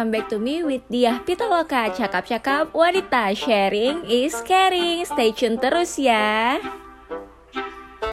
welcome back to me with Diah Pitaloka. Cakap-cakap wanita sharing is caring. Stay tune terus ya.